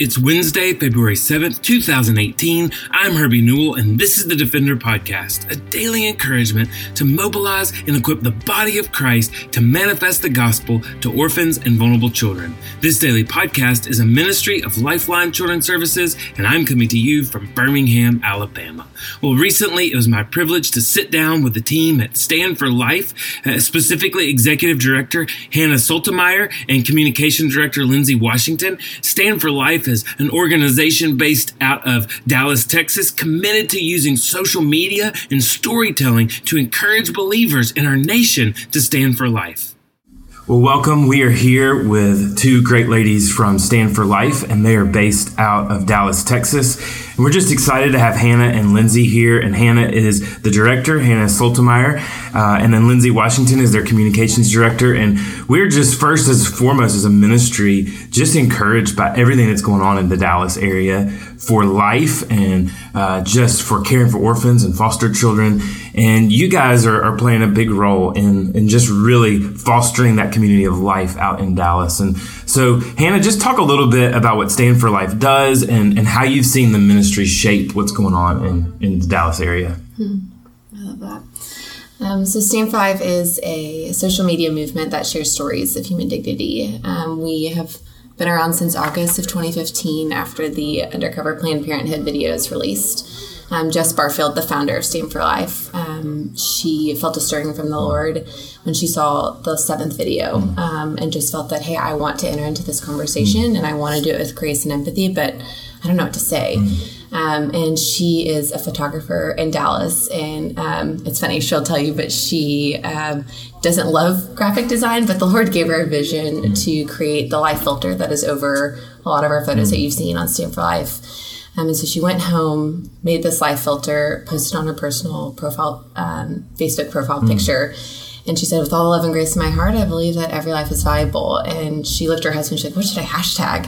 It's Wednesday, February 7th, 2018. I'm Herbie Newell, and this is the Defender Podcast, a daily encouragement to mobilize and equip the body of Christ to manifest the gospel to orphans and vulnerable children. This daily podcast is a ministry of Lifeline Children's Services, and I'm coming to you from Birmingham, Alabama. Well, recently it was my privilege to sit down with the team at Stand for Life, uh, specifically Executive Director Hannah Sultemeier and Communication Director Lindsey Washington. Stand for Life Life an organization based out of Dallas, Texas, committed to using social media and storytelling to encourage believers in our nation to stand for life. Well, welcome. We are here with two great ladies from Stand for Life, and they are based out of Dallas, Texas. And we're just excited to have Hannah and Lindsey here. And Hannah is the director, Hannah Sultemeier, uh, and then Lindsey Washington is their communications director. And we're just first as foremost as a ministry, just encouraged by everything that's going on in the Dallas area for life and uh, just for caring for orphans and foster children. And you guys are, are playing a big role in, in just really fostering that community of life out in Dallas. And so, Hannah, just talk a little bit about what Stand for Life does and, and how you've seen the ministry shape what's going on in, in the Dallas area. Hmm. I love that. Um, so, Stand Five is a social media movement that shares stories of human dignity. Um, we have been around since August of 2015 after the Undercover Planned Parenthood videos released. Um, Jess Barfield, the founder of Stand for Life, um, she felt a stirring from the Lord when she saw the seventh video um, and just felt that, hey, I want to enter into this conversation and I want to do it with grace and empathy, but I don't know what to say. Um, and she is a photographer in Dallas. And um, it's funny, she'll tell you, but she um, doesn't love graphic design, but the Lord gave her a vision mm. to create the life filter that is over a lot of our photos mm. that you've seen on Stand for Life. Um, and so she went home, made this life filter, posted on her personal profile, um, Facebook profile mm. picture and she said, with all love and grace in my heart, I believe that every life is valuable. And she looked at her husband, she's like, what should I hashtag?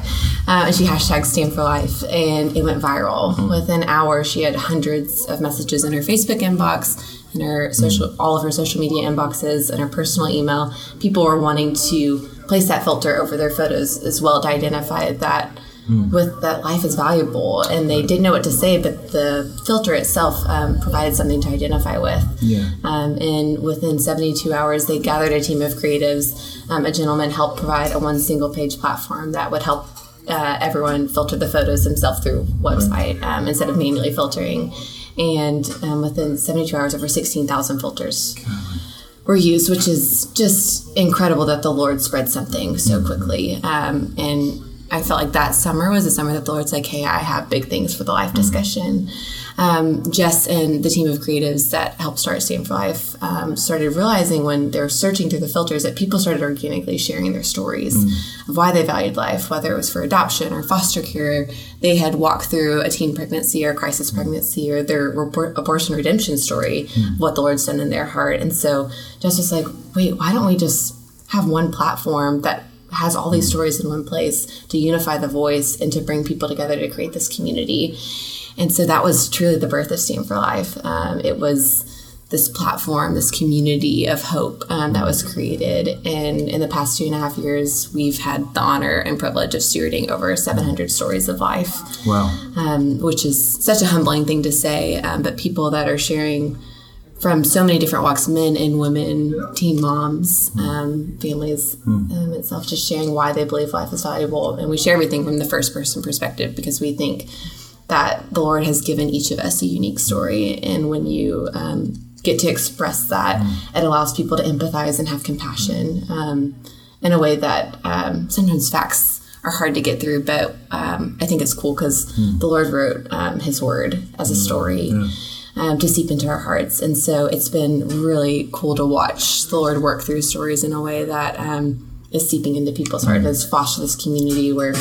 Uh, and she hashtagged Stand for Life, and it went viral. Mm-hmm. Within hours, she had hundreds of messages in her Facebook inbox, in her social, mm-hmm. all of her social media inboxes, and her personal email. People were wanting to place that filter over their photos as well to identify that mm. with that life is valuable and they didn't know what to say but the filter itself um, provided something to identify with yeah. Um, and within 72 hours they gathered a team of creatives um, a gentleman helped provide a one single page platform that would help uh, everyone filter the photos themselves through website um, instead of manually filtering and um, within 72 hours over 16000 filters God were used, which is just incredible that the Lord spread something so mm. quickly. Um, and I felt like that summer was a summer that the Lord's like, hey, I have big things for the life mm-hmm. discussion. Um, Jess and the team of creatives that helped start Stand for Life um, started realizing when they were searching through the filters that people started organically sharing their stories mm-hmm. of why they valued life, whether it was for adoption or foster care. They had walked through a teen pregnancy or crisis mm-hmm. pregnancy or their abortion redemption story, mm-hmm. what the Lord's done in their heart. And so Jess was like, wait, why don't we just have one platform that has all these stories in one place to unify the voice and to bring people together to create this community. And so that was truly the birth of Stand for Life. Um, it was this platform, this community of hope um, that was created. And in the past two and a half years, we've had the honor and privilege of stewarding over 700 stories of life. Wow. Um, which is such a humbling thing to say, um, but people that are sharing from so many different walks men and women teen moms um, families mm. um, itself just sharing why they believe life is valuable and we share everything from the first person perspective because we think that the lord has given each of us a unique story and when you um, get to express that mm. it allows people to empathize and have compassion um, in a way that um, sometimes facts are hard to get through but um, i think it's cool because mm. the lord wrote his word as a hmm. story yeah um, to seep into our hearts. And so it's been really cool to watch the Lord work through stories in a way that um, is seeping into people's hearts, mm-hmm. has fostered this community where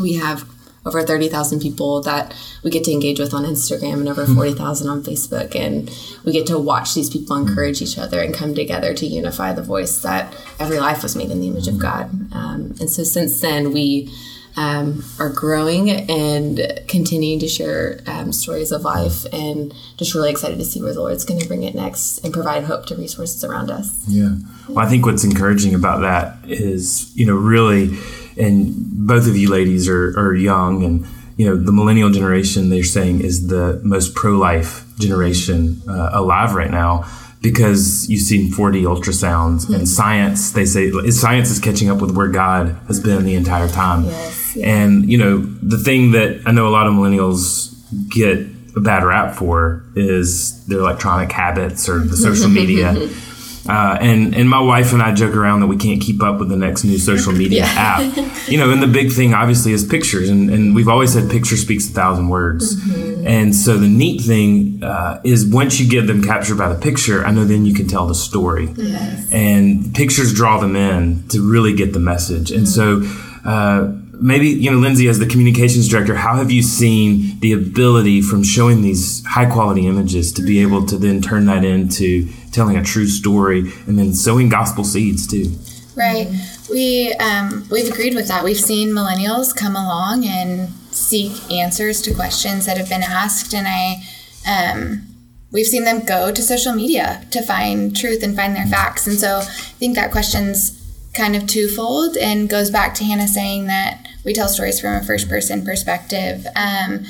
we have over 30,000 people that we get to engage with on Instagram and over mm-hmm. 40,000 on Facebook. And we get to watch these people encourage each other and come together to unify the voice that every life was made in the image of God. Um, and so since then, we um, are growing and continuing to share um, stories of life and just really excited to see where the Lord's going to bring it next and provide hope to resources around us. Yeah. Well, I think what's encouraging about that is, you know, really and both of you ladies are, are young and you know the millennial generation they're saying is the most pro-life generation uh, alive right now because you've seen 4D ultrasounds mm-hmm. and science. They say science is catching up with where God has been the entire time. Yes, yeah. And you know the thing that I know a lot of millennials get a bad rap for is their electronic habits or the social media. Uh, and and my wife and I joke around that we can't keep up with the next new social media yeah. app. You know, and the big thing obviously is pictures, and, and we've always said picture speaks a thousand words. Mm-hmm. And so the neat thing uh, is once you get them captured by the picture, I know then you can tell the story, yes. and pictures draw them in to really get the message. And mm-hmm. so. Uh, maybe you know lindsey as the communications director how have you seen the ability from showing these high quality images to be able to then turn that into telling a true story and then sowing gospel seeds too? Right. We um, we've agreed with that. We've seen millennials come along and seek answers to questions that have been asked and i um, we've seen them go to social media to find truth and find their facts. And so i think that question's kind of twofold and goes back to hannah saying that we tell stories from a first person perspective um,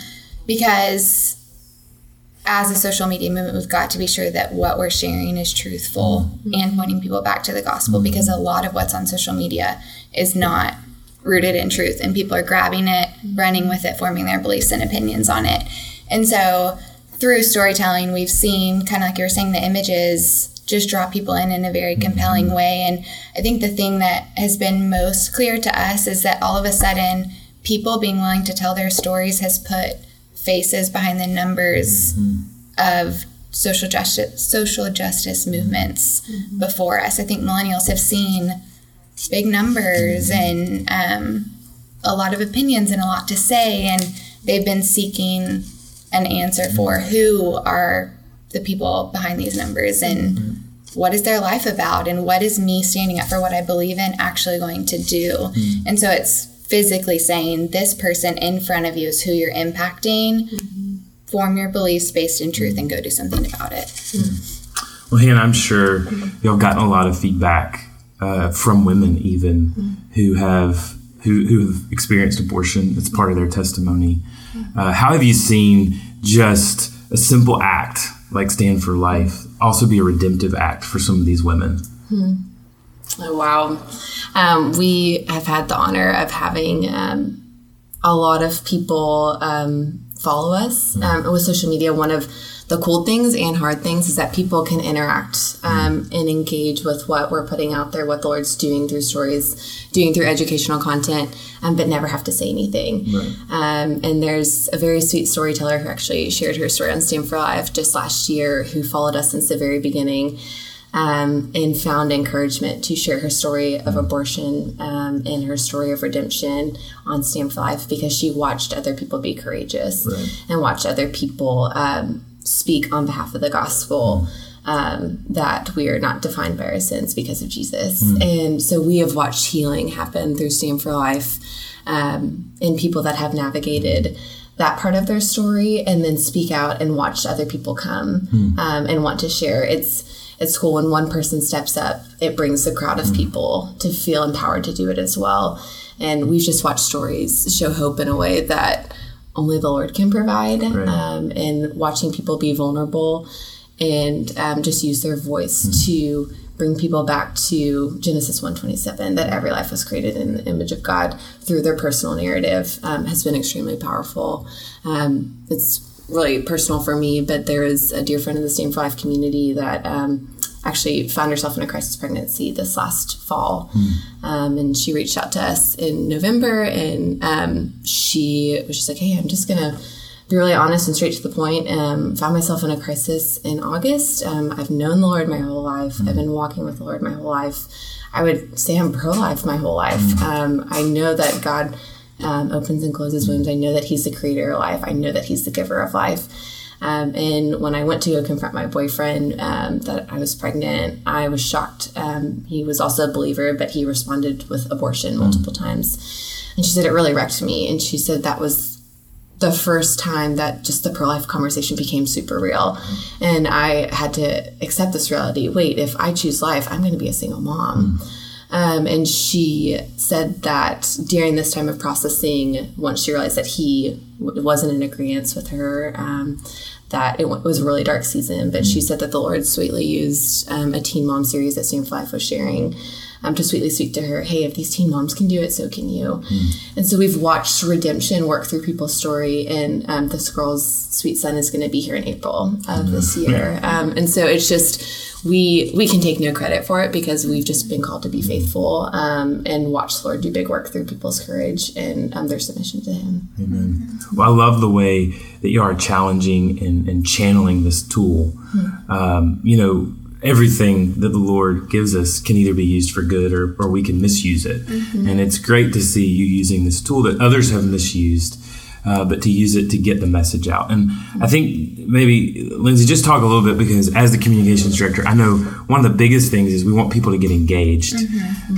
because as a social media movement, we've got to be sure that what we're sharing is truthful mm-hmm. and pointing people back to the gospel because a lot of what's on social media is not rooted in truth and people are grabbing it, running with it, forming their beliefs and opinions on it. And so through storytelling, we've seen kind of like you were saying, the images just draw people in in a very mm-hmm. compelling way. And I think the thing that has been most clear to us is that all of a sudden, people being willing to tell their stories has put faces behind the numbers mm-hmm. of social justice social justice movements mm-hmm. before us. I think millennials have seen big numbers mm-hmm. and um, a lot of opinions and a lot to say, and they've been seeking an answer for mm-hmm. who are the people behind these numbers and mm-hmm. what is their life about and what is me standing up for what I believe in actually going to do. Mm-hmm. And so it's physically saying this person in front of you is who you're impacting. Mm-hmm. Form your beliefs based in truth and go do something about it. Mm-hmm. Well, Hannah, I'm sure y'all gotten a lot of feedback uh, from women, even mm-hmm. who have who who have experienced abortion. It's part of their testimony. Mm-hmm. Uh, how have you seen just a simple act like Stand for Life also be a redemptive act for some of these women? Hmm. Oh, wow. Um, we have had the honor of having um, a lot of people um, follow us mm-hmm. um, with social media. One of the cool things and hard things is that people can interact um, mm-hmm. and engage with what we're putting out there, what the Lord's doing through stories, doing through educational content, um, but never have to say anything. Right. Um, and there's a very sweet storyteller who actually shared her story on Stand for Life just last year, who followed us since the very beginning um, and found encouragement to share her story of abortion um, and her story of redemption on Stand for Life because she watched other people be courageous right. and watched other people um, speak on behalf of the gospel. Mm. Um, that we are not defined by our sins because of Jesus. Mm. And so we have watched healing happen through Stand for Life um, in people that have navigated that part of their story and then speak out and watch other people come mm. um, and want to share. It's at school when one person steps up, it brings a crowd of mm. people to feel empowered to do it as well. And we've just watched stories show hope in a way that only the Lord can provide. Right. Um, and watching people be vulnerable and um, just use their voice mm. to bring people back to Genesis 127 that every life was created in the image of God through their personal narrative um, has been extremely powerful. Um, it's really personal for me, but there is a dear friend in the Stand for Life community that um, actually found herself in a crisis pregnancy this last fall. Mm. Um, and she reached out to us in November and um, she was just like, hey, I'm just going to be really honest and straight to the point. Um, found myself in a crisis in August. Um, I've known the Lord my whole life, mm. I've been walking with the Lord my whole life. I would say I'm pro life my whole life. Mm. I know that God um, opens and closes wombs. I know that He's the creator of life. I know that He's the giver of life. Um, and when I went to go confront my boyfriend um, that I was pregnant, I was shocked. Um, he was also a believer, but he responded with abortion mm. multiple mm. times. And she said it really wrecked me. And she said that was the first time that just the pro life conversation became super real. Mm. And I had to accept this reality wait, if I choose life, I'm going to be a single mom. Mm. Um, and she said that during this time of processing, once she realized that he w- wasn't in agreement with her, um, that it, w- was a really dark season. But she said that the Lord sweetly used um, a teen mom series that Stand for Life was sharing um, to sweetly speak to her, hey, if these teen moms can do it, so can you. And so we've watched redemption work through people's story, and um, this girl's sweet son is going to be here in April of this year. Um, and so it's just we we can take no credit for it because we've just been called to be faithful um, and watch the Lord do big work through people's courage and um, their submission to Him. Amen. Well, I love the way that you are challenging and, and channeling this tool. Um, you know, everything that the Lord gives us can either be used for good or, or we can misuse it. And it's great to see you using this tool that others have misused. Uh, but to use it to get the message out. And I think maybe, Lindsey, just talk a little bit because as the communications director, I know one of the biggest things is we want people to get engaged,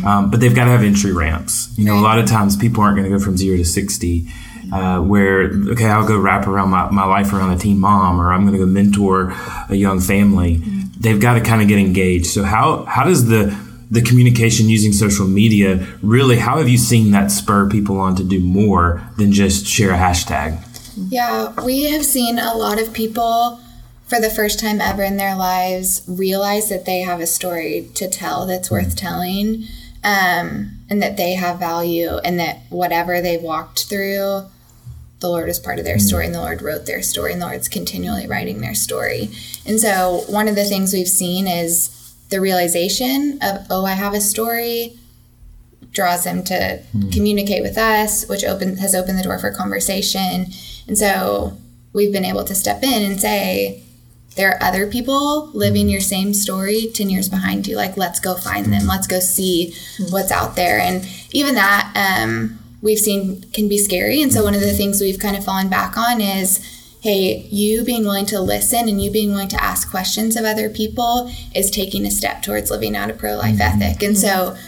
um, but they've got to have entry ramps. You know, a lot of times people aren't going to go from zero to 60. Uh, where okay, I'll go wrap around my, my life around a teen mom, or I'm going to go mentor a young family. They've got to kind of get engaged. So how how does the the communication using social media really? How have you seen that spur people on to do more than just share a hashtag? Yeah, we have seen a lot of people for the first time ever in their lives realize that they have a story to tell that's worth telling um, and that they have value and that whatever they've walked through, the Lord is part of their story and mm. the Lord wrote their story and the Lord's continually writing their story. And so one of the things we've seen is the realization of, oh, I have a story draws them to hmm. communicate with us, which open has opened the door for conversation. And so we've been able to step in and say, there are other people living hmm. your same story 10 years behind you. Like, let's go find them. Hmm. Let's go see what's out there. And even that, um, we've seen can be scary. And so, one of the things we've kind of fallen back on is hey, you being willing to listen and you being willing to ask questions of other people is taking a step towards living out a pro life mm-hmm. ethic. And so, mm-hmm.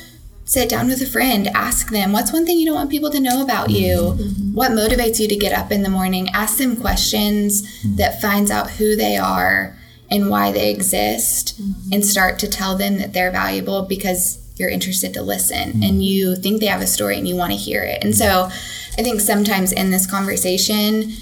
sit down with a friend, ask them, what's one thing you don't want people to know about you? Mm-hmm. What motivates you to get up in the morning? Ask them questions that finds out who they are and why they exist and start to tell them that they're valuable because you're interested to listen mm-hmm. and you think they have a story and you want to hear it. And so I think sometimes in this conversation,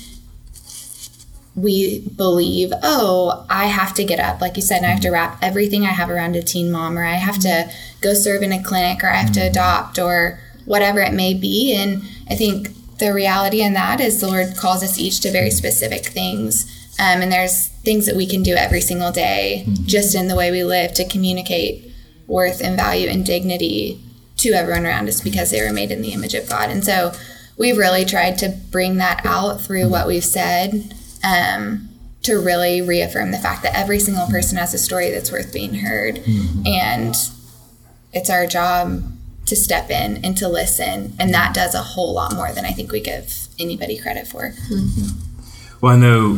we believe, oh, I have to get up, like you said, and I have to mm-hmm. wrap everything I have around a teen mom, or I have to mm-hmm. go serve in a clinic, or I have to adopt, or whatever it may be. And I think the reality in that is the Lord calls us each to very specific things. Um, and there's things that we can do every single day, just in the way we live, to communicate worth and value and dignity to everyone around us because they were made in the image of God. And so we've really tried to bring that out through what we've said um, to really reaffirm the fact that every single person has a story that's worth being heard. Mm-hmm. And it's our job to step in and to listen. And that does a whole lot more than I think we give anybody credit for. Mm-hmm. Well, I know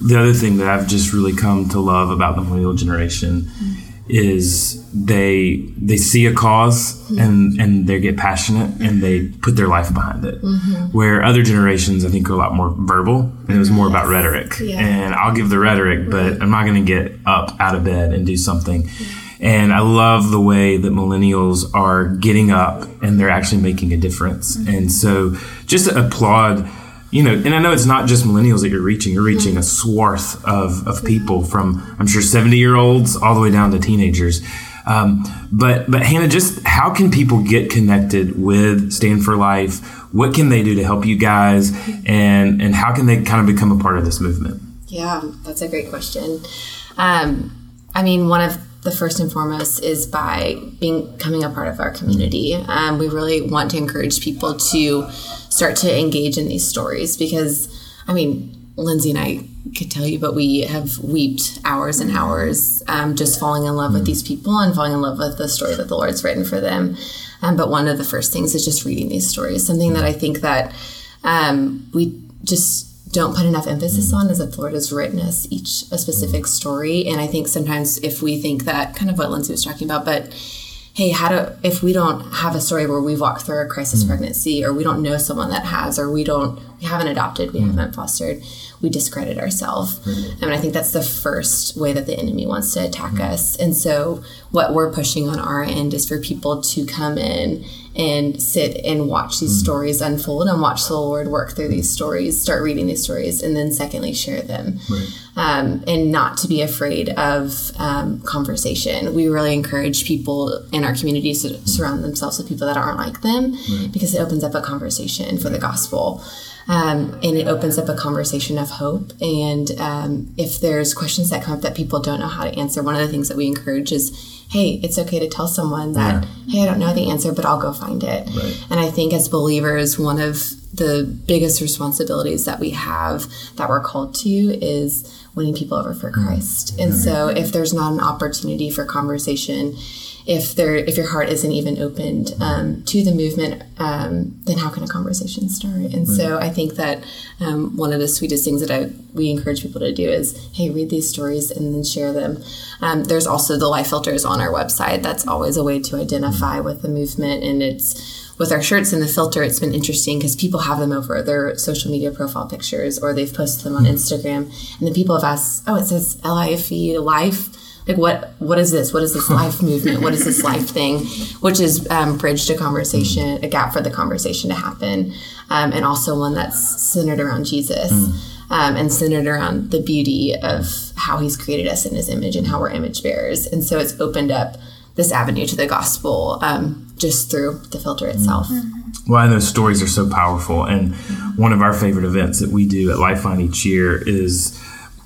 the other thing that I've just really come to love about the millennial generation mm-hmm. Is they they see a cause and and they get passionate and they put their life behind it. Mm-hmm. Where other generations, I think, are a lot more verbal and it was more about rhetoric. Yeah. And I'll give the rhetoric, but I'm not going to get up out of bed and do something. And I love the way that millennials are getting up and they're actually making a difference. Mm-hmm. And so, just to applaud you know, and I know it's not just millennials that you're reaching. You're reaching a swath of, of people from, I'm sure, 70 year olds all the way down to teenagers. Um, but but Hannah, just how can people get connected with Stand for Life? What can they do to help you guys, and and how can they kind of become a part of this movement? Yeah, that's a great question. Um, I mean, one of the first and foremost is by being becoming a part of our community. Um, we really want to encourage people to start to engage in these stories because, I mean, Lindsey and I could tell you, but we have wept hours and hours um, just falling in love with these people and falling in love with the story that the Lord's written for them. Um, but one of the first things is just reading these stories. Something that I think that um, we just don't put enough emphasis on is that the Lord has written us each a specific story. And I think sometimes if we think that kind of what Lindsey was talking about, but hey, how do if we don't have a story where we've walked through a crisis mm. pregnancy, or we don't know someone that has, or we don't we haven't adopted, we mm. haven't fostered, we discredit ourselves. Mm-hmm. And I think that's the first way that the enemy wants to attack mm-hmm. us. And so, what we're pushing on our end is for people to come in and sit and watch these mm-hmm. stories unfold and watch the Lord work through these stories, start reading these stories, and then, secondly, share them. Right. Um, and not to be afraid of um, conversation. We really encourage people in our community to mm-hmm. surround themselves with people that aren't like them right. because it opens up a conversation for the gospel. Um, and it opens up a conversation of hope. And um, if there's questions that come up that people don't know how to answer, one of the things that we encourage is, hey, it's okay to tell someone that, yeah. hey, I don't know the answer, but I'll go find it. Right. And I think as believers, one of the biggest responsibilities that we have that we're called to is winning people over for mm. Christ. And so if there's not an opportunity for conversation, if there if your heart isn't even opened um, to the movement, um, then how can a conversation start? And right. so I think that um, one of the sweetest things that I we encourage people to do is, hey, read these stories and then share them. Um, there's also the life filters on our website. That's always a way to identify with the movement, and it's with our shirts and the filter, it's been interesting because people have them over their social media profile pictures or they've posted them on mm-hmm. Instagram. And then people have asked, oh, it says L-I-F-E, life like what what is this what is this life movement what is this life thing which is um, bridged a conversation mm. a gap for the conversation to happen um, and also one that's centered around jesus mm. um, and centered around the beauty of how he's created us in his image and how we're image bearers and so it's opened up this avenue to the gospel um, just through the filter itself mm-hmm. Well, and those stories are so powerful. And one of our favorite events that we do at Lifeline each year is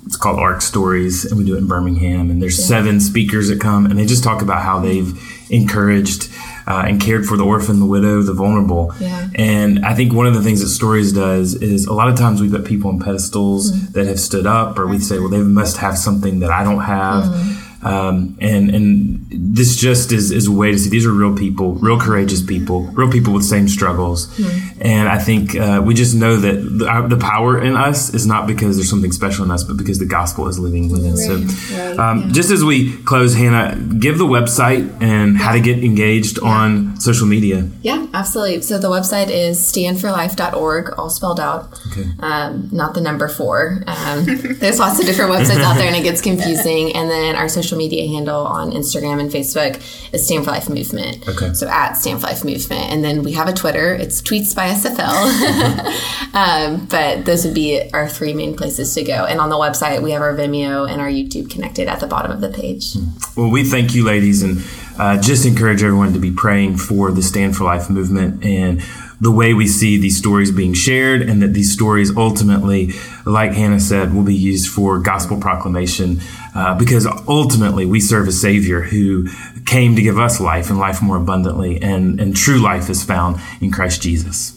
it's called Arc Stories, and we do it in Birmingham. And there's yeah. seven speakers that come, and they just talk about how they've encouraged uh, and cared for the orphan, the widow, the vulnerable. Yeah. And I think one of the things that Stories does is a lot of times we put people on pedestals mm-hmm. that have stood up, or we say, well, they must have something that I don't have. Mm-hmm um, and and this just is, is a way to see these are real people, real courageous people, real people with same struggles. Mm-hmm. And I think uh, we just know that the, uh, the, power in us is not because there's something special in us, but because the gospel is living within. Right, so, right, um, yeah. just as we close, Hannah, give the website and how to get engaged yeah. on social media. Yeah, absolutely. So the website is standforlife.org, all spelled out, okay. um, not the number four. Um, there's lots of different websites out there, and it gets confusing. And then our social social media handle on Instagram and Facebook is Stand for Life Movement. Okay. So at Stand for Life Movement. And then we have a Twitter. It's Tweets by SFL. um, but those would be our three main places to go. And on the website, we have our Vimeo and our YouTube connected at the bottom of the page. Well, we thank you, ladies, and uh, just encourage everyone to be praying for the Stand for Life movement and the way we see these stories being shared, and that these stories ultimately, like Hannah said, will be used for gospel proclamation uh, because ultimately we serve a Savior who came to give us life and life more abundantly, and, and true life is found in Christ Jesus.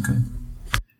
Okay.